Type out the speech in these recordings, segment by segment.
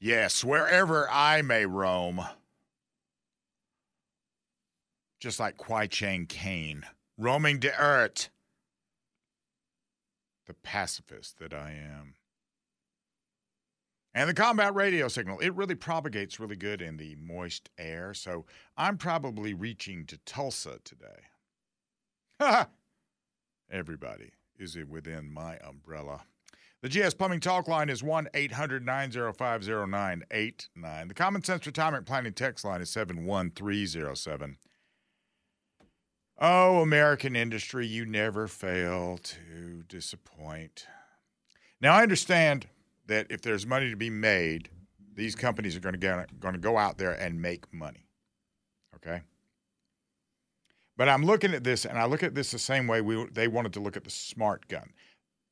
Yes, wherever I may roam. Just like Kwai Chang Caine, roaming to earth. The pacifist that I am. And the combat radio signal, it really propagates really good in the moist air. So I'm probably reaching to Tulsa today. Ha! Everybody is it within my umbrella. The GS Plumbing Talk line is 1 800 905 0989. The Common Sense Retirement Planning text line is 71307. Oh, American industry, you never fail to disappoint. Now, I understand that if there's money to be made, these companies are going to, going to go out there and make money. Okay? But I'm looking at this, and I look at this the same way we, they wanted to look at the smart gun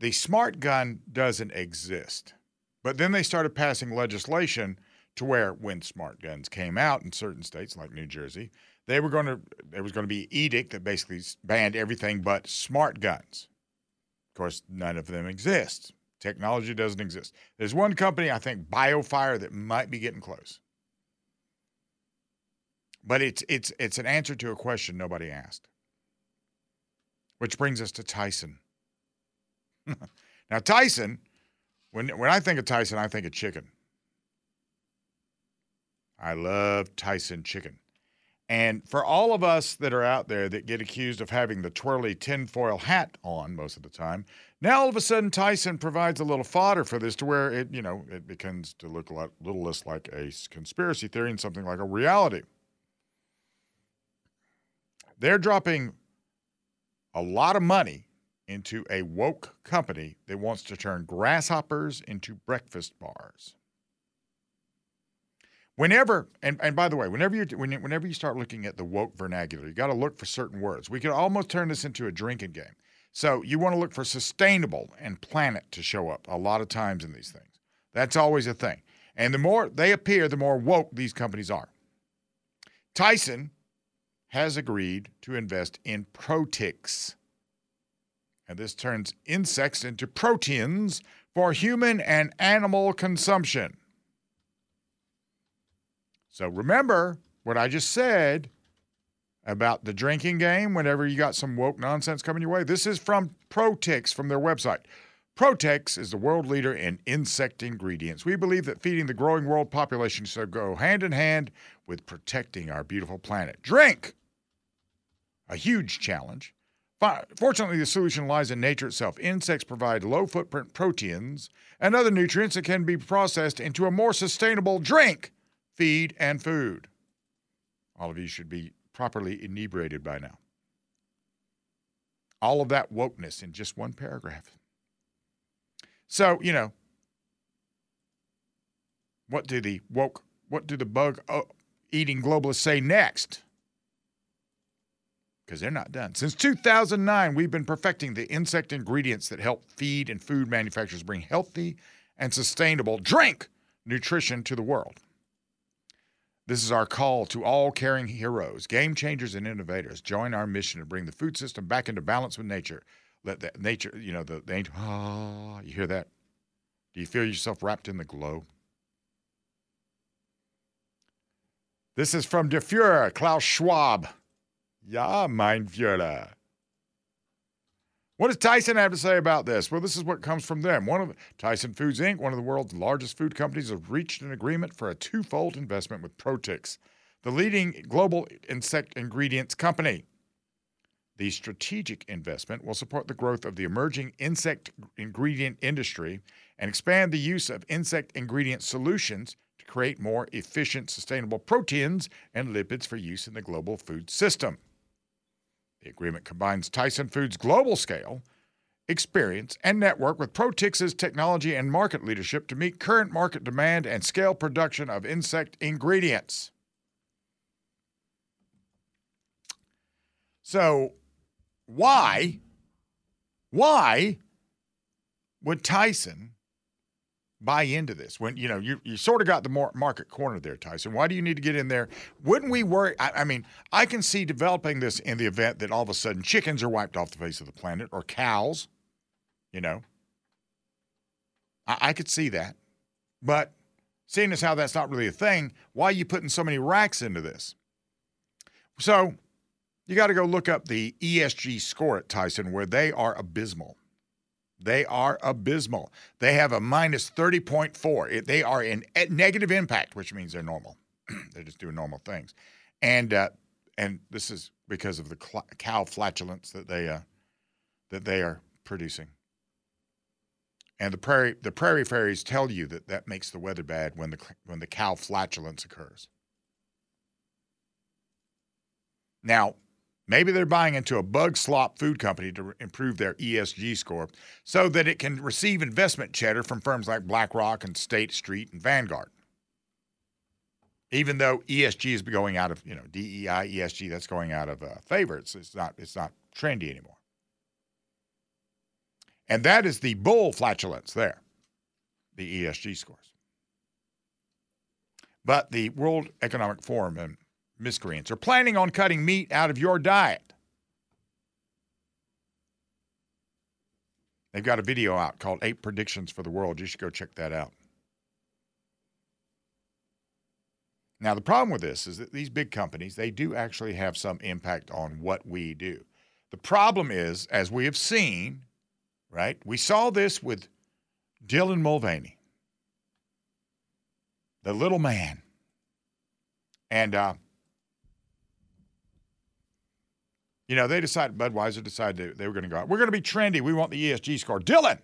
the smart gun doesn't exist. But then they started passing legislation to where when smart guns came out in certain states like New Jersey, they were going to there was going to be an edict that basically banned everything but smart guns. Of course, none of them exist. Technology doesn't exist. There's one company, I think BioFire that might be getting close. But it's it's it's an answer to a question nobody asked. Which brings us to Tyson. now, Tyson, when, when I think of Tyson, I think of chicken. I love Tyson chicken. And for all of us that are out there that get accused of having the twirly tinfoil hat on most of the time, now all of a sudden Tyson provides a little fodder for this to where it, you know, it becomes to look a lot, little less like a conspiracy theory and something like a reality. They're dropping a lot of money into a woke company that wants to turn grasshoppers into breakfast bars. Whenever, and, and by the way, whenever you whenever you start looking at the woke vernacular, you got to look for certain words. We could almost turn this into a drinking game. So you want to look for sustainable and planet to show up a lot of times in these things. That's always a thing. And the more they appear, the more woke these companies are. Tyson has agreed to invest in Protix and this turns insects into proteins for human and animal consumption. So remember what I just said about the drinking game whenever you got some woke nonsense coming your way. This is from Protix from their website. Protix is the world leader in insect ingredients. We believe that feeding the growing world population should go hand in hand with protecting our beautiful planet. Drink! A huge challenge. Fortunately, the solution lies in nature itself. Insects provide low footprint proteins and other nutrients that can be processed into a more sustainable drink, feed, and food. All of you should be properly inebriated by now. All of that wokeness in just one paragraph. So, you know, what do the woke, what do the bug uh, eating globalists say next? Because they're not done. Since 2009, we've been perfecting the insect ingredients that help feed and food manufacturers bring healthy and sustainable drink nutrition to the world. This is our call to all caring heroes, game changers, and innovators. Join our mission to bring the food system back into balance with nature. Let that nature, you know, the, the ah, you hear that? Do you feel yourself wrapped in the glow? This is from Der Fuhrer, Klaus Schwab. Ja, mein Führer. What does Tyson have to say about this? Well, this is what comes from them. One of Tyson Foods Inc., one of the world's largest food companies, has reached an agreement for a twofold investment with Protix, the leading global insect ingredients company. The strategic investment will support the growth of the emerging insect ingredient industry and expand the use of insect ingredient solutions to create more efficient, sustainable proteins and lipids for use in the global food system. The agreement combines Tyson Foods' global scale, experience, and network with Protix's technology and market leadership to meet current market demand and scale production of insect ingredients. So, why, why would Tyson buy into this when you know you, you sort of got the market corner there tyson why do you need to get in there wouldn't we worry I, I, mean i can see developing this in the event that all of a sudden chickens are wiped off the face of the planet or cows you know i, I could see that but seeing as how that's not really a thing, why are you putting so many racks into this? So you got to go look up the ESG score at Tyson, where they are abysmal. They are abysmal. They have a minus 30.4. They are in negative impact, which means they're normal. they're just doing normal things. And uh, and this is because of the cl- cow flatulence that they uh, that they are producing. And the prairie the prairie fairies tell you that that makes the weather bad when the when the cow flatulence occurs. Now, maybe they're buying into a bug slop food company to improve their ESG score so that it can receive investment cheddar from firms like BlackRock and State Street and Vanguard. Even though ESG is going out of, you know, DEI, ESG, that's going out of uh, favor. It's, it's, not, it's not trendy anymore. And that is the bull flatulence there, the ESG scores. But the World Economic Forum and miscreants are planning on cutting meat out of your diet. They've got a video out called Eight Predictions for the World. You should go check that out. Now, the problem with this is that these big companies, they do actually have some impact on what we do. The problem is, as we have seen, right? We saw this with Dylan Mulvaney, the little man. And, uh, you know, they decided, Budweiser decided they were going to go out. We're going to be trendy. We want the ESG score. Dylan,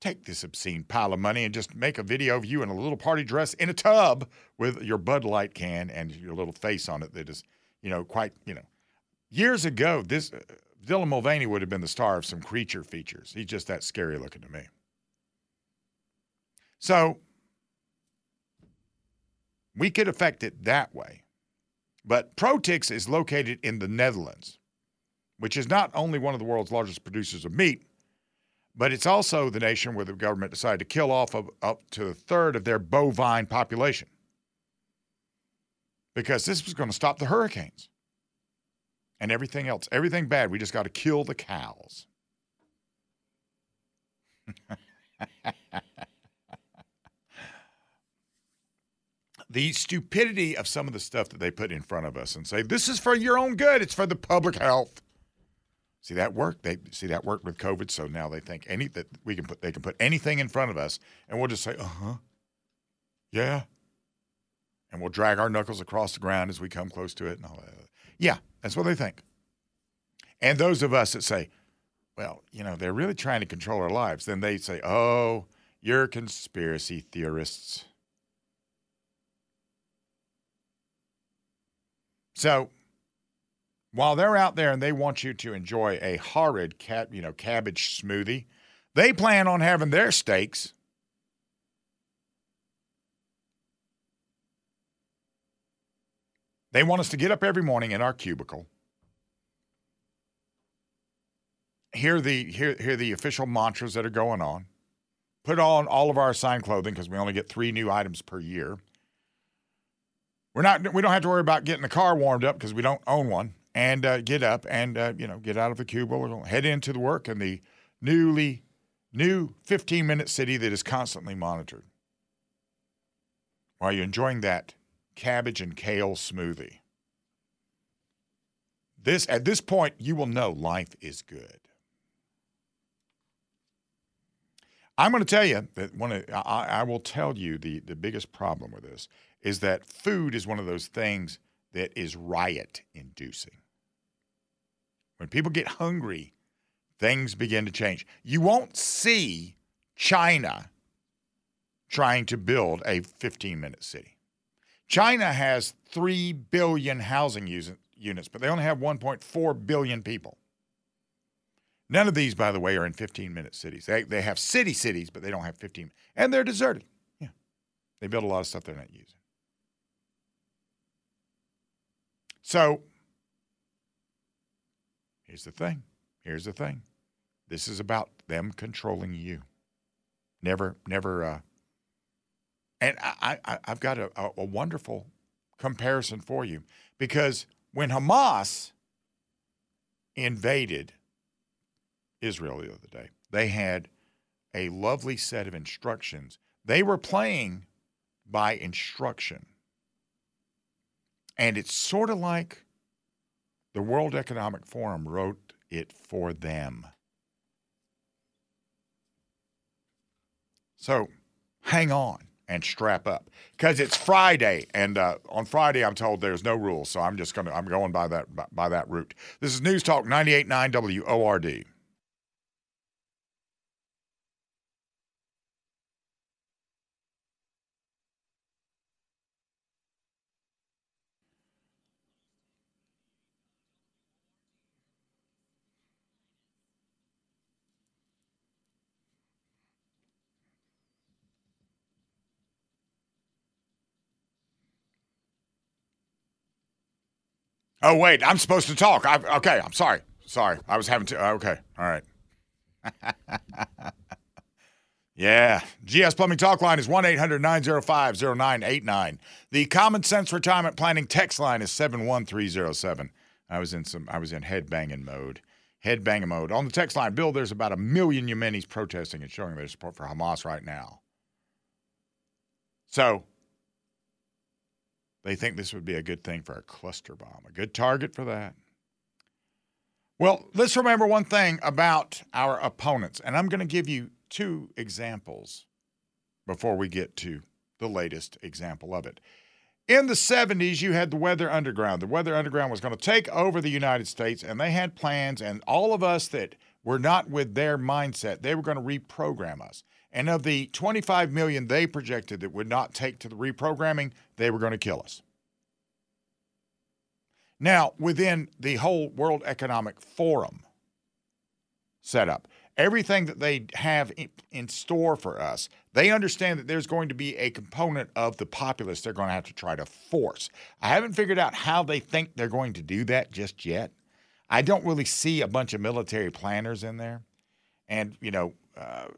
take this obscene pile of money and just make a video of you in a little party dress in a tub with your Bud Light can and your little face on it that is, you know, quite, you know. Years ago, this uh, Dylan Mulvaney would have been the star of some creature features. He's just that scary looking to me. So we could affect it that way. But Protix is located in the Netherlands, which is not only one of the world's largest producers of meat, but it's also the nation where the government decided to kill off of, up to a third of their bovine population because this was going to stop the hurricanes and everything else. Everything bad. We just got to kill the cows. the stupidity of some of the stuff that they put in front of us and say, this is for your own good, it's for the public health. See that work? They see that work with COVID. So now they think any that we can put they can put anything in front of us, and we'll just say, uh huh, yeah, and we'll drag our knuckles across the ground as we come close to it, and all that. Yeah, that's what they think. And those of us that say, well, you know, they're really trying to control our lives, then they say, oh, you're conspiracy theorists. So while they're out there and they want you to enjoy a horrid cat, you know, cabbage smoothie, they plan on having their steaks. They want us to get up every morning in our cubicle, hear the hear, hear the official mantras that are going on, put on all of our assigned clothing because we only get three new items per year. We're not we don't have to worry about getting the car warmed up because we don't own one and uh, get up and uh, you know get out of the cubicle, or head into the work in the newly new 15 minute city that is constantly monitored. While you're enjoying that cabbage and kale smoothie. This at this point you will know life is good. I'm going to tell you that one of, I, I will tell you the, the biggest problem with this is that food is one of those things that is riot inducing. When people get hungry, things begin to change. You won't see China trying to build a 15 minute city. China has 3 billion housing units, but they only have 1.4 billion people. None of these, by the way, are in 15 minute cities. They, they have city cities, but they don't have 15. And they're deserted. Yeah. They build a lot of stuff they're not using. So Here's the thing. Here's the thing. This is about them controlling you. Never, never. Uh, and I, I, I've got a, a, a wonderful comparison for you because when Hamas invaded Israel the other day, they had a lovely set of instructions. They were playing by instruction. And it's sort of like the World Economic Forum wrote it for them. So hang on and strap up because it's Friday, and uh, on Friday I'm told there's no rules, so I'm just gonna I'm going by that by, by that route. This is News Talk 98.9 WORD. Oh wait, I'm supposed to talk. I, okay, I'm sorry. Sorry, I was having to. Oh, okay, all right. yeah, GS Plumbing Talk line is one 905 0989 The Common Sense Retirement Planning text line is seven one three zero seven. I was in some. I was in head banging mode. Head banging mode on the text line. Bill, there's about a million Yemenis protesting and showing their support for Hamas right now. So they think this would be a good thing for a cluster bomb, a good target for that. Well, let's remember one thing about our opponents, and I'm going to give you two examples before we get to the latest example of it. In the 70s, you had the Weather Underground. The Weather Underground was going to take over the United States, and they had plans, and all of us that were not with their mindset, they were going to reprogram us. And of the 25 million they projected that would not take to the reprogramming, they were going to kill us. Now, within the whole World Economic Forum setup, everything that they have in store for us, they understand that there's going to be a component of the populace they're going to have to try to force. I haven't figured out how they think they're going to do that just yet. I don't really see a bunch of military planners in there. And, you know, uh,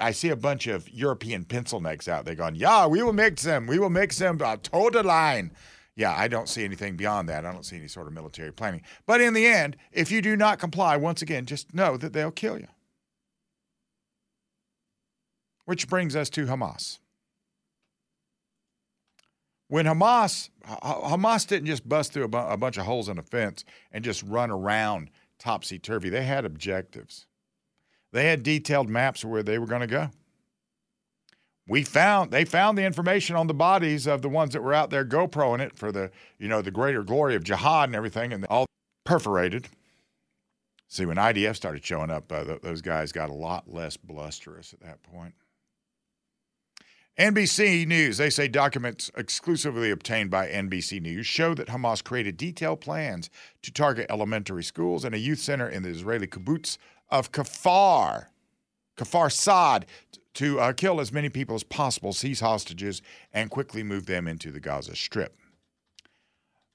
I see a bunch of European pencil necks out there going, yeah, we will mix them. We will mix them uh, toe the line. Yeah, I don't see anything beyond that. I don't see any sort of military planning. But in the end, if you do not comply, once again, just know that they'll kill you. Which brings us to Hamas. When Hamas, Hamas didn't just bust through a, a bunch of holes in a fence and just run around topsy turvy. They had objectives. They had detailed maps of where they were going to go. We found they found the information on the bodies of the ones that were out there GoProing it for the you know the greater glory of jihad and everything, and all perforated. See, when IDF started showing up, uh, th- those guys got a lot less blusterous at that point. NBC News, they say documents exclusively obtained by NBC News show that Hamas created detailed plans to target elementary schools and a youth center in the Israeli kibbutz of Kafar, Kafar Saad, to uh, kill as many people as possible, seize hostages, and quickly move them into the Gaza Strip.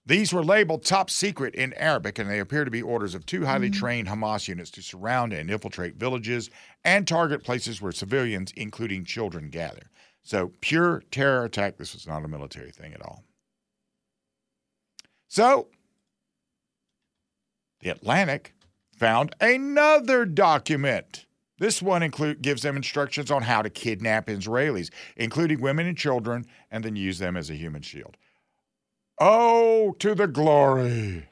These were labeled top secret in Arabic, and they appear to be orders of two highly mm-hmm. trained Hamas units to surround and infiltrate villages and target places where civilians, including children, gather. So, pure terror attack. This was not a military thing at all. So, the Atlantic found another document. This one include, gives them instructions on how to kidnap Israelis, including women and children, and then use them as a human shield. Oh, to the glory.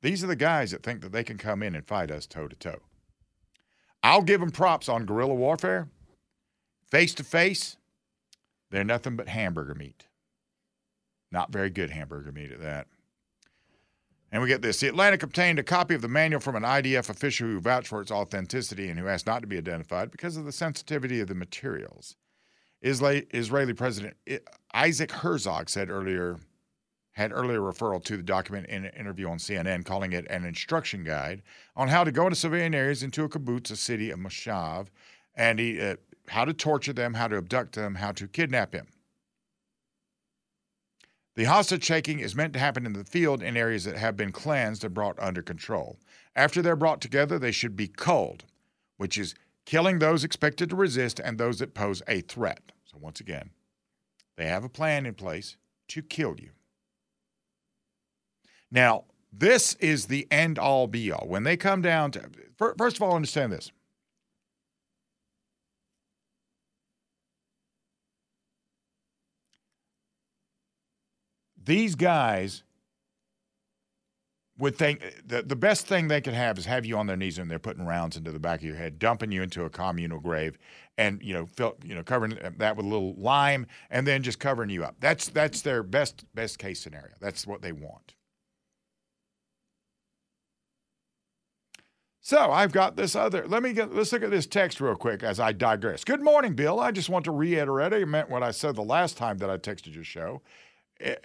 These are the guys that think that they can come in and fight us toe to toe. I'll give them props on guerrilla warfare. Face to face, they're nothing but hamburger meat. Not very good hamburger meat at that. And we get this. The Atlantic obtained a copy of the manual from an IDF official who vouched for its authenticity and who asked not to be identified because of the sensitivity of the materials. Israeli President Isaac Herzog said earlier had earlier referral to the document in an interview on CNN, calling it an instruction guide on how to go into civilian areas into a kibbutz, a city, a moshav, and he, uh, how to torture them, how to abduct them, how to kidnap them. The hostage taking is meant to happen in the field in areas that have been cleansed and brought under control. After they're brought together, they should be culled, which is killing those expected to resist and those that pose a threat. So, once again, they have a plan in place to kill you. Now, this is the end all be all. When they come down to, first of all, understand this these guys would think the, the best thing they could have is have you on their knees and they're putting rounds into the back of your head, dumping you into a communal grave, and you know, fill, you know, covering that with a little lime, and then just covering you up. That's that's their best best case scenario. That's what they want. So I've got this other. Let me get. Let's look at this text real quick as I digress. Good morning, Bill. I just want to reiterate. I meant what I said the last time that I texted your show. Eh,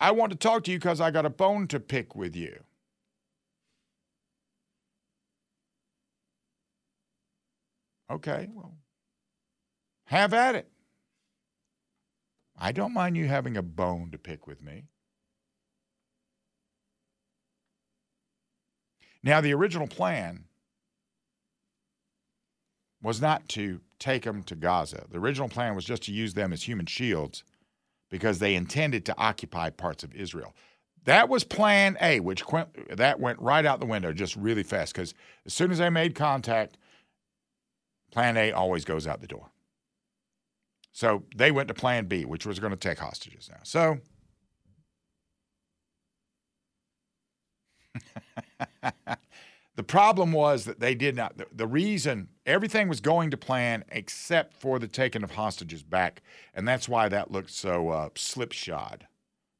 I want to talk to you because I got a bone to pick with you. Okay, well, have at it. I don't mind you having a bone to pick with me. Now, the original plan was not to take them to Gaza. The original plan was just to use them as human shields because they intended to occupy parts of Israel. That was plan A, which that went right out the window just really fast because as soon as they made contact, plan A always goes out the door. So they went to plan B, which was going to take hostages now. So The problem was that they did not. The, the, reason everything was going to plan except for the taking of hostages back, and that's why that looked so uh, slipshod.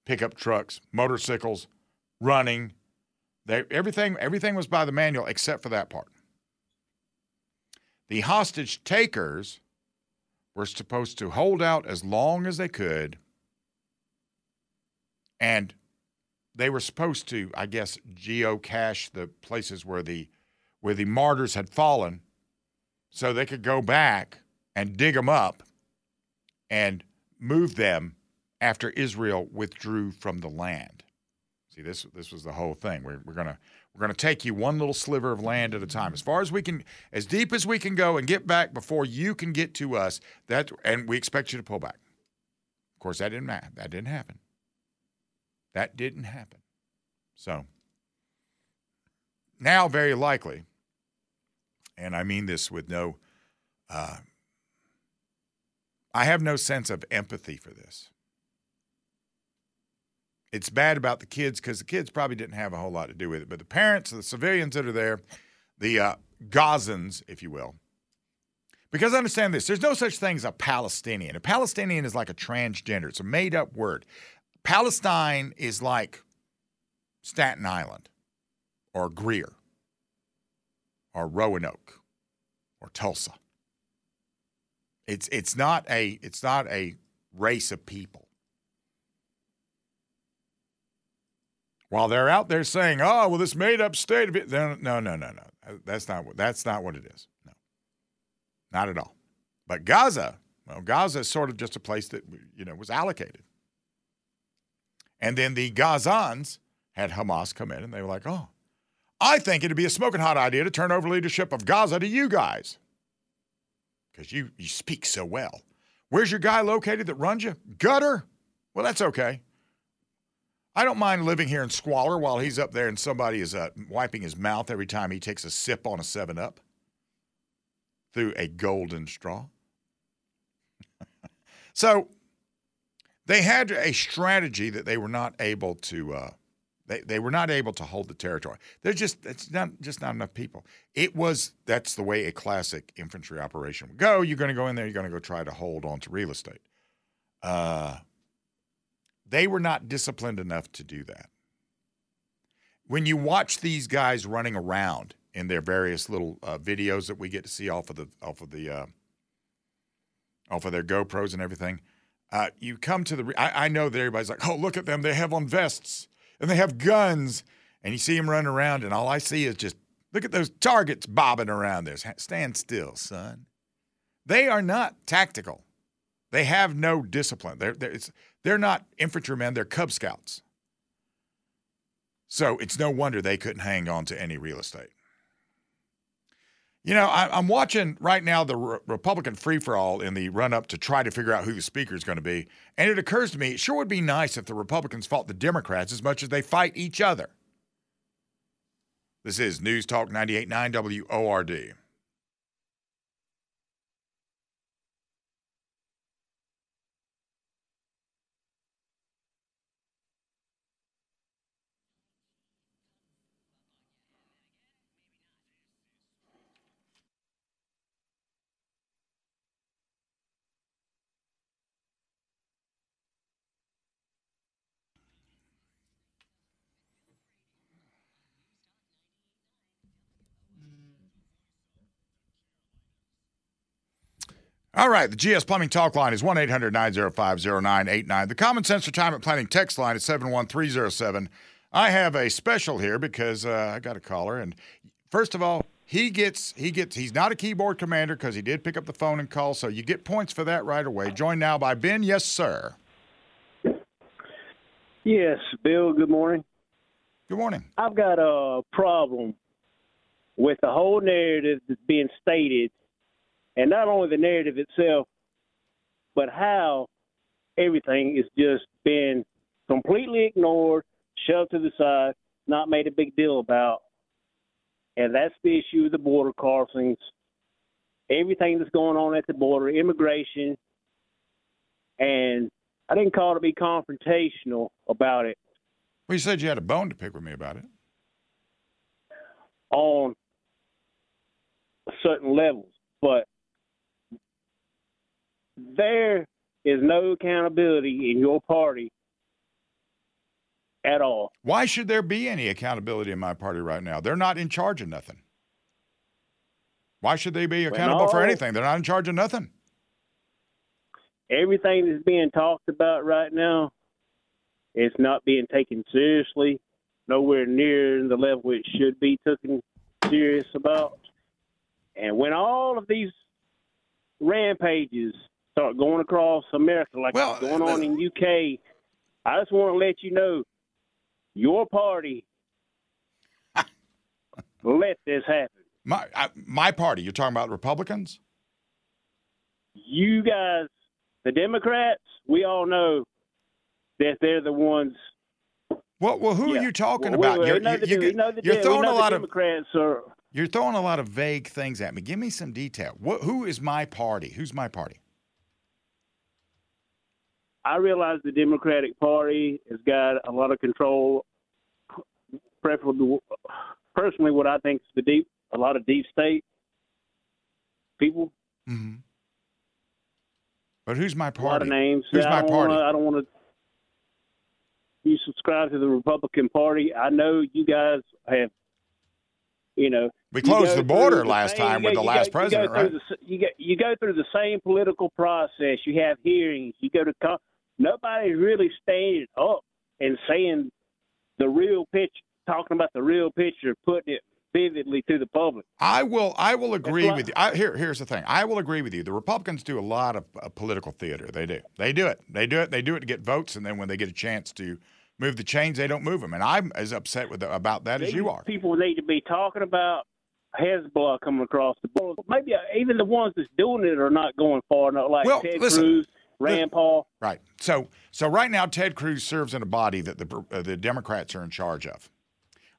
Pickup trucks, motorcycles, running, they, everything everything was by the manual except for that part. The hostage takers were supposed to hold out as long as they could and they were supposed to, I guess, geocache the places where the where the martyrs had fallen, so they could go back and dig them up and move them after Israel withdrew from the land. See, this this was the whole thing. We're, we're gonna we're gonna take you one little sliver of land at a time, as far as we can, as deep as we can go, and get back before you can get to us. That and we expect you to pull back. Of course, that didn't that didn't happen. That didn't happen. So, now, very likely, and I mean this with no, uh, I have no sense of empathy for this. It's bad about the kids because the kids probably didn't have a whole lot to do with it, but the parents, the civilians that are there, the uh, Gazans, if you will, because understand this there's no such thing as a Palestinian. A Palestinian is like a transgender, it's a made up word. Palestine is like Staten Island or Greer or Roanoke or Tulsa. It's it's not a it's not a race of people. While they're out there saying, "Oh, well, this made-up state of it," no, no, no, no, no. That's not what that's not what it is. No, not at all. But Gaza, well, Gaza is sort of just a place that you know was allocated. And then the Gazans had Hamas come in and they were like, oh, I think it'd be a smoking hot idea to turn over leadership of Gaza to you guys because you, you speak so well. Where's your guy located that runs you? Qatar? Well, that's okay. I don't mind living here in squalor while he's up there and somebody is uh, wiping his mouth every time he takes a sip on a 7 Up through a golden straw. so they had a strategy that they were not able to. Uh, they, they were not able to hold the territory. There's just it's not just not enough people. It was that's the way a classic infantry operation would go. You're going to go in there. You're going to go try to hold on to real estate. Uh, they were not disciplined enough to do that. When you watch these guys running around in their various little uh, videos that we get to see off of the off of the uh, off of their GoPros and everything, uh, you come to the. I, I know that everybody's like, "Oh, look at them! They have on vests and they have guns." And you see them running around, and all I see is just look at those targets bobbing around there. Stand still, son. They are not tactical. They have no discipline. They're they're, they're not infantrymen. They're Cub Scouts. So it's no wonder they couldn't hang on to any real estate. You know, I, am watching right now the Re- Republican free for all in the run up to try to figure out who the speaker is going to be. And it occurs to me, it sure would be nice if the Republicans fought the Democrats as much as they fight each other. This is News Talk 98.9 WORD. All right, the GS Plumbing Talk line is 1 800 905 0989. The Common Sense Retirement Planning text line is 71307. I have a special here because uh, I got a caller, and first of all, he gets he gets he's not a keyboard commander because he did pick up the phone and call, so you get points for that right away. Joined now by Ben. Yes, sir. Yes, Bill. Good morning. Good morning. I've got a problem with the whole narrative that's being stated and not only the narrative itself, but how everything is just been completely ignored, shoved to the side, not made a big deal about. And that's the issue of the border crossings, everything that's going on at the border, immigration. And I didn't call to be confrontational about it. Well, you said you had a bone to pick with me about it. On certain levels, but there is no accountability in your party at all. Why should there be any accountability in my party right now? They're not in charge of nothing. Why should they be accountable for anything? They're not in charge of nothing. Everything that's being talked about right now, it's not being taken seriously, nowhere near the level it should be taken serious about. And when all of these rampages start going across America like well, going on in UK. I just want to let you know, your party let this happen. My I, my party. You're talking about Republicans. You guys, the Democrats, we all know that they're the ones. Well, well, who yeah. are you talking well, about? you're, you, you, you're throwing a lot of Democrats are. You're throwing a lot of vague things at me. Give me some detail. What, who is my party? Who's my party? I realize the Democratic Party has got a lot of control. Preferably, personally, what I think is the deep, a lot of deep state people. Mm-hmm. But who's my party? A lot of names. Who's my party? Wanna, I don't want to. You subscribe to the Republican Party. I know you guys have. You know, we closed the border last same, time with the last go, president, you right? The, you go you go through the same political process. You have hearings. You go to nobody's really standing up and saying the real picture, talking about the real picture, putting it vividly to the public. I will. I will agree with you. I, here, here's the thing. I will agree with you. The Republicans do a lot of uh, political theater. They do. They do it. They do it. They do it to get votes, and then when they get a chance to move the chains, they don't move them. And I'm as upset with the, about that These as you are. People need to be talking about Hezbollah coming across the border. Maybe even the ones that's doing it are not going far enough, like well, Ted listen, Cruz Rand Paul. Right. So so right now Ted Cruz serves in a body that the uh, the Democrats are in charge of.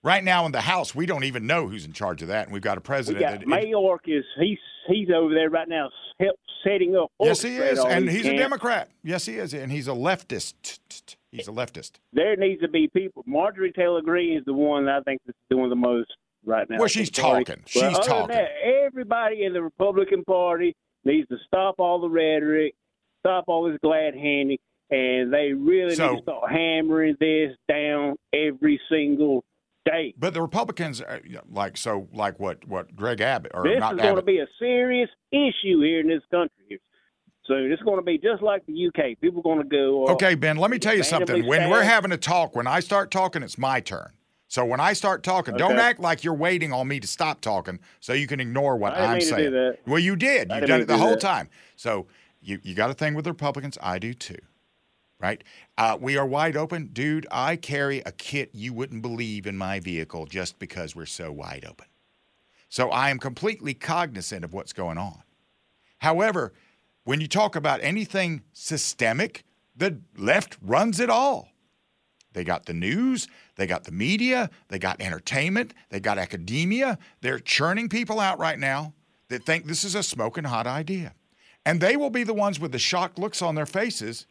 Right now in the House, we don't even know who's in charge of that, and we've got a president. We got that, Mayorkas he's he's over there right now, help setting up. Yes, he is, and he's camps. a Democrat. Yes, he is, and he's a leftist. He's a leftist. There needs to be people. Marjorie Taylor Greene is the one that I think that's doing the most right now. Well, she's talking. She's talking. That, everybody in the Republican Party needs to stop all the rhetoric stop all this glad handing, and they really so, need to start hammering this down every single day. But the Republicans, uh, like so, like what what Greg Abbott or this not is going to be a serious issue here in this country. So it's going to be just like the UK. People are going to go. Uh, okay, Ben. Let me tell you something. When we're having a talk, when I start talking, it's my turn. So when I start talking, okay. don't act like you're waiting on me to stop talking so you can ignore what I'm saying. Well, you did. You've done it the whole that. time. So you, you got a thing with the Republicans. I do too. Right? Uh, we are wide open. Dude, I carry a kit you wouldn't believe in my vehicle just because we're so wide open. So I am completely cognizant of what's going on. However, when you talk about anything systemic, the left runs it all. They got the news, they got the media, they got entertainment, they got academia. They're churning people out right now that think this is a smoking hot idea. And they will be the ones with the shocked looks on their faces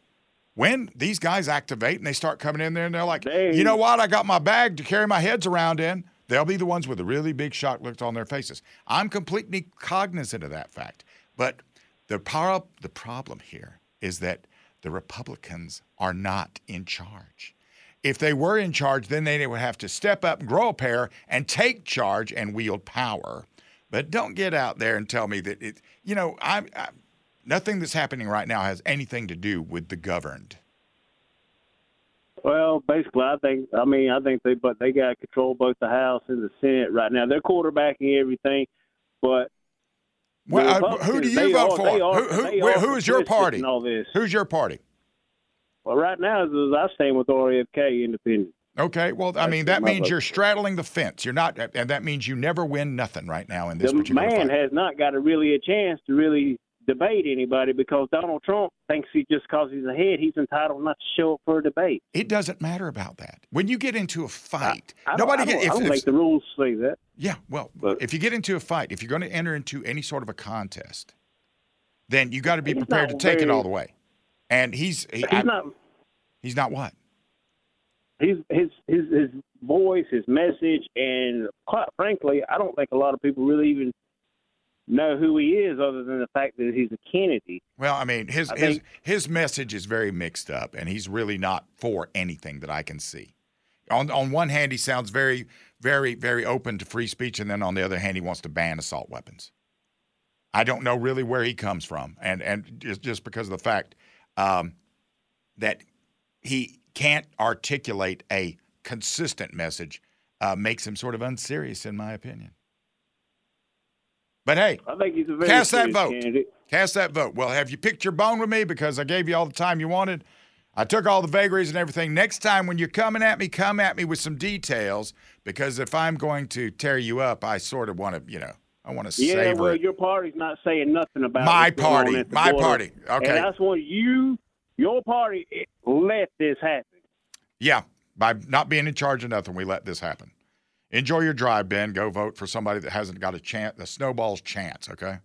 when these guys activate and they start coming in there and they're like, you know what? I got my bag to carry my heads around in. They'll be the ones with the really big shock looks on their faces. I'm completely cognizant of that fact. But the, power, the problem here is that the Republicans are not in charge. If they were in charge, then they would have to step up and grow a pair and take charge and wield power. But don't get out there and tell me that it, you know, I'm, I'm nothing that's happening right now has anything to do with the governed. Well, basically, I think. I mean, I think they, but they got control of both the House and the Senate right now. They're quarterbacking everything, but well, uh, who do you vote are, for? Are, who, who, who is your party? All this. Who's your party? Well, right now, I stand with RFK Independent. Okay, well, I mean that means you're straddling the fence. You're not, and that means you never win nothing right now in this the particular man fight. has not got a really a chance to really debate anybody because Donald Trump thinks he just because he's ahead, he's entitled not to show up for a debate. It doesn't matter about that. When you get into a fight, I, I nobody I get. If, I don't if, make the rules say that. Yeah, well, but, if you get into a fight, if you're going to enter into any sort of a contest, then you got to be prepared to take very, it all the way. And he's he, he's not. He's not what? his his his his voice, his message, and quite frankly, I don't think a lot of people really even know who he is, other than the fact that he's a Kennedy. Well, I mean, his I his think, his message is very mixed up, and he's really not for anything that I can see. On on one hand, he sounds very, very, very open to free speech, and then on the other hand, he wants to ban assault weapons. I don't know really where he comes from, and and just just because of the fact um, that he can't articulate a consistent message uh, makes him sort of unserious, in my opinion. But hey, I think he's a very cast that vote. Candidate. Cast that vote. Well, have you picked your bone with me because I gave you all the time you wanted? I took all the vagaries and everything. Next time when you're coming at me, come at me with some details because if I'm going to tear you up, I sort of want to, you know, I want to yeah, savor well, it. your party's not saying nothing about my party. My border. party. Okay, and that's what you your party let this happen. Yeah, by not being in charge of nothing, we let this happen. Enjoy your drive, Ben. Go vote for somebody that hasn't got a chance, a snowball's chance, okay?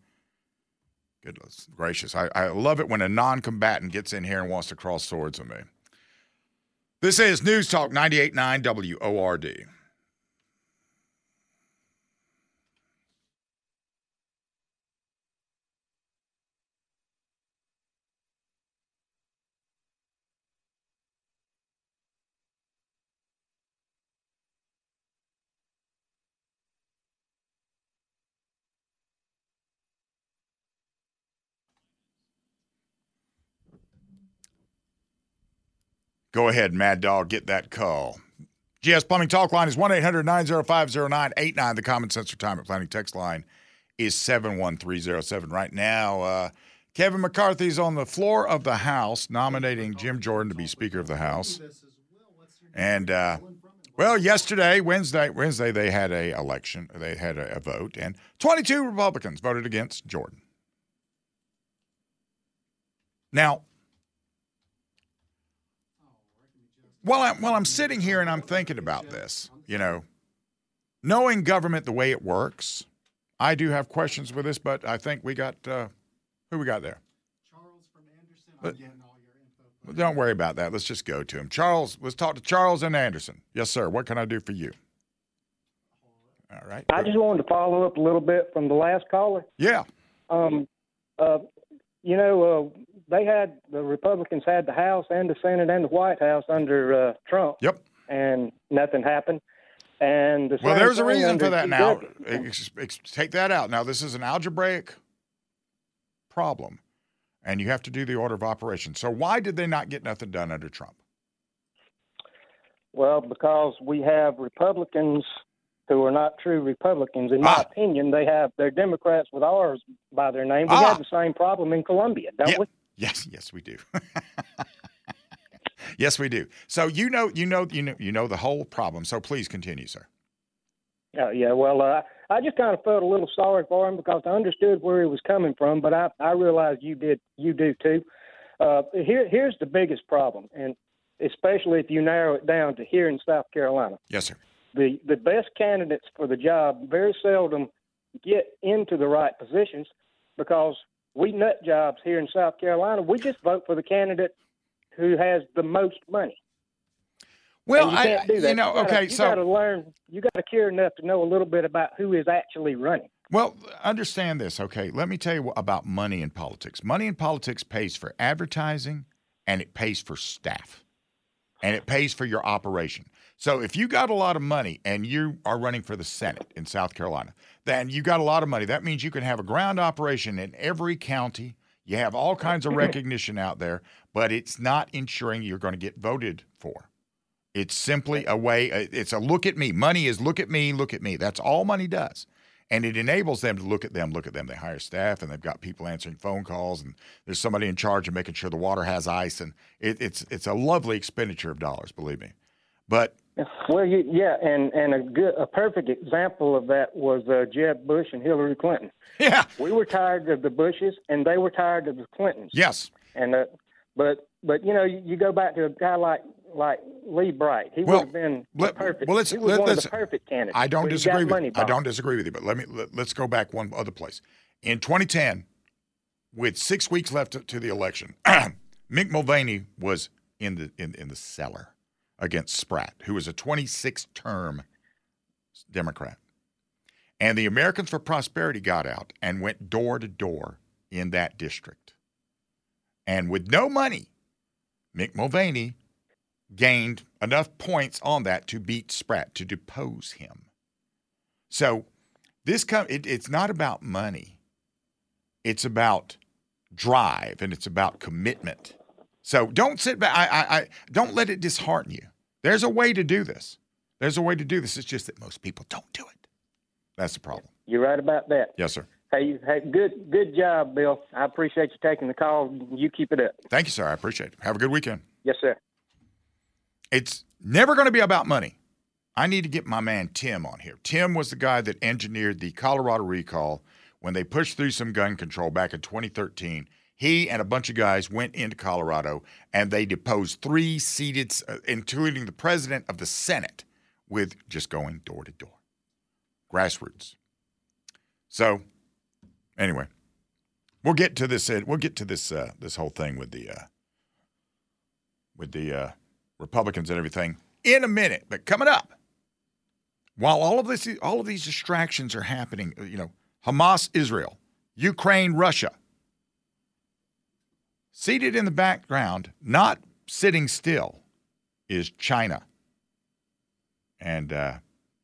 Goodness gracious. I, I love it when a non combatant gets in here and wants to cross swords with me. This is News Talk 98.9 WORD. Go ahead, Mad Dog, get that call. GS Plumbing Talk line is 1 800 905 0989. The Common Sense Retirement Planning text line is 71307. Right now, uh, Kevin McCarthy's on the floor of the House nominating Jim Jordan to be Speaker of the House. And, uh, well, yesterday, Wednesday, Wednesday, they had a election. They had a, a vote, and 22 Republicans voted against Jordan. Now, while I'm while I'm sitting here and I'm thinking about this, you know, knowing government the way it works, I do have questions with this, but I think we got uh, who we got there. Charles from Anderson. I'm getting all your info. Well, don't worry about that. Let's just go to him. Charles, let's talk to Charles and Anderson. Yes, sir. What can I do for you? All right. I just wanted to follow up a little bit from the last caller. Yeah. Um, uh, you know, uh, they had the Republicans had the House and the Senate and the White House under uh, Trump. Yep. And nothing happened. And the well, there's a reason for that. Now, ex- ex- take that out. Now, this is an algebraic problem, and you have to do the order of operations. So, why did they not get nothing done under Trump? Well, because we have Republicans who are not true Republicans. In my ah. opinion, they have they're Democrats with ours by their name. We ah. have the same problem in Columbia, don't yeah. we? Yes, yes, we do. yes, we do. So you know, you know, you know, you know the whole problem. So please continue, sir. Uh, yeah, well, uh, I just kind of felt a little sorry for him because I understood where he was coming from, but I, I realized you did, you do too. Uh, here, here's the biggest problem, and especially if you narrow it down to here in South Carolina. Yes, sir. The the best candidates for the job very seldom get into the right positions because we nut jobs here in South Carolina. We just vote for the candidate who has the most money. Well, you I, do that. you know, you gotta, okay, you so got to learn. You got to care enough to know a little bit about who is actually running. Well, understand this, okay? Let me tell you about money in politics. Money in politics pays for advertising, and it pays for staff, and it pays for your operation. So if you got a lot of money and you are running for the Senate in South Carolina, then you got a lot of money. That means you can have a ground operation in every county. You have all kinds of recognition out there, but it's not ensuring you're going to get voted for. It's simply a way, uh, it's a look at me. Money is look at me, look at me. That's all money does. And it enables them to look at them, look at them. They hire staff and they've got people answering phone calls and there's somebody in charge of making sure the water has ice. And it, it's, it's a lovely expenditure of dollars, believe me. But Well, you, yeah, and and a good, a perfect example of that was uh, Jeb Bush and Hillary Clinton. yeah, We were tired of the Bushes, and they were tired of the Clintons. yes. And uh, but but you know, you, you go back to a guy like like Lee Bright. He Well, would have been let- perfect. well, let's- he was let- one of the perfect candidates. I don't disagree with money. I don't disagree with you, but let me let, us go back one other place. In 2010, with six weeks left to, to the election, Mick Mulvaney was in the in, in the cellar against Spratt, who was a 26 term Democrat. And the Americans for Prosperity got out and went door to door in that district. And with no money, Mick Mulvaney gained enough points on that to beat Spratt, to depose him. So this com- it, it's not about money. It's about drive and it's about commitment. So don't sit back. I, I, I don't let it dishearten you. There's a way to do this. There's a way to do this. It's just that most people don't do it. That's the problem. You're right about that. Yes, sir. Hey, hey, good good job, Bill. I appreciate you taking the call. You keep it up. Thank you, sir. I appreciate it. Have a good weekend. Yes, sir. It's never going to be about money. I need to get my man Tim on here. Tim was the guy that engineered the Colorado recall when they pushed through some gun control back in 2013. He and a bunch of guys went into Colorado and they deposed three seated, uh, including the president of the Senate, with just going door to door. Grassroots. So, anyway, we'll get to this. Uh, we'll get to this. Uh, this whole thing with the uh, with the Republicans and everything in a minute. But coming up, while all of this, all of these distractions are happening, you know, Hamas, Israel, Ukraine, Russia, seated in the background, not sitting still, is China. And uh,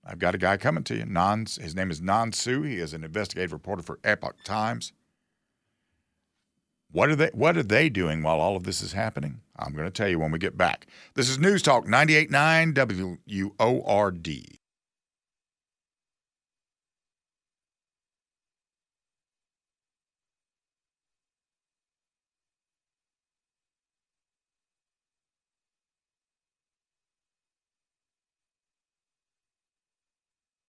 I've got a guy coming to you. Nan, his name is Nan Su. He is an investigative reporter for Epoch Times. What are they what are they doing while all of this is happening? I'm going to tell you when we get back. This is News Talk 989 WORD.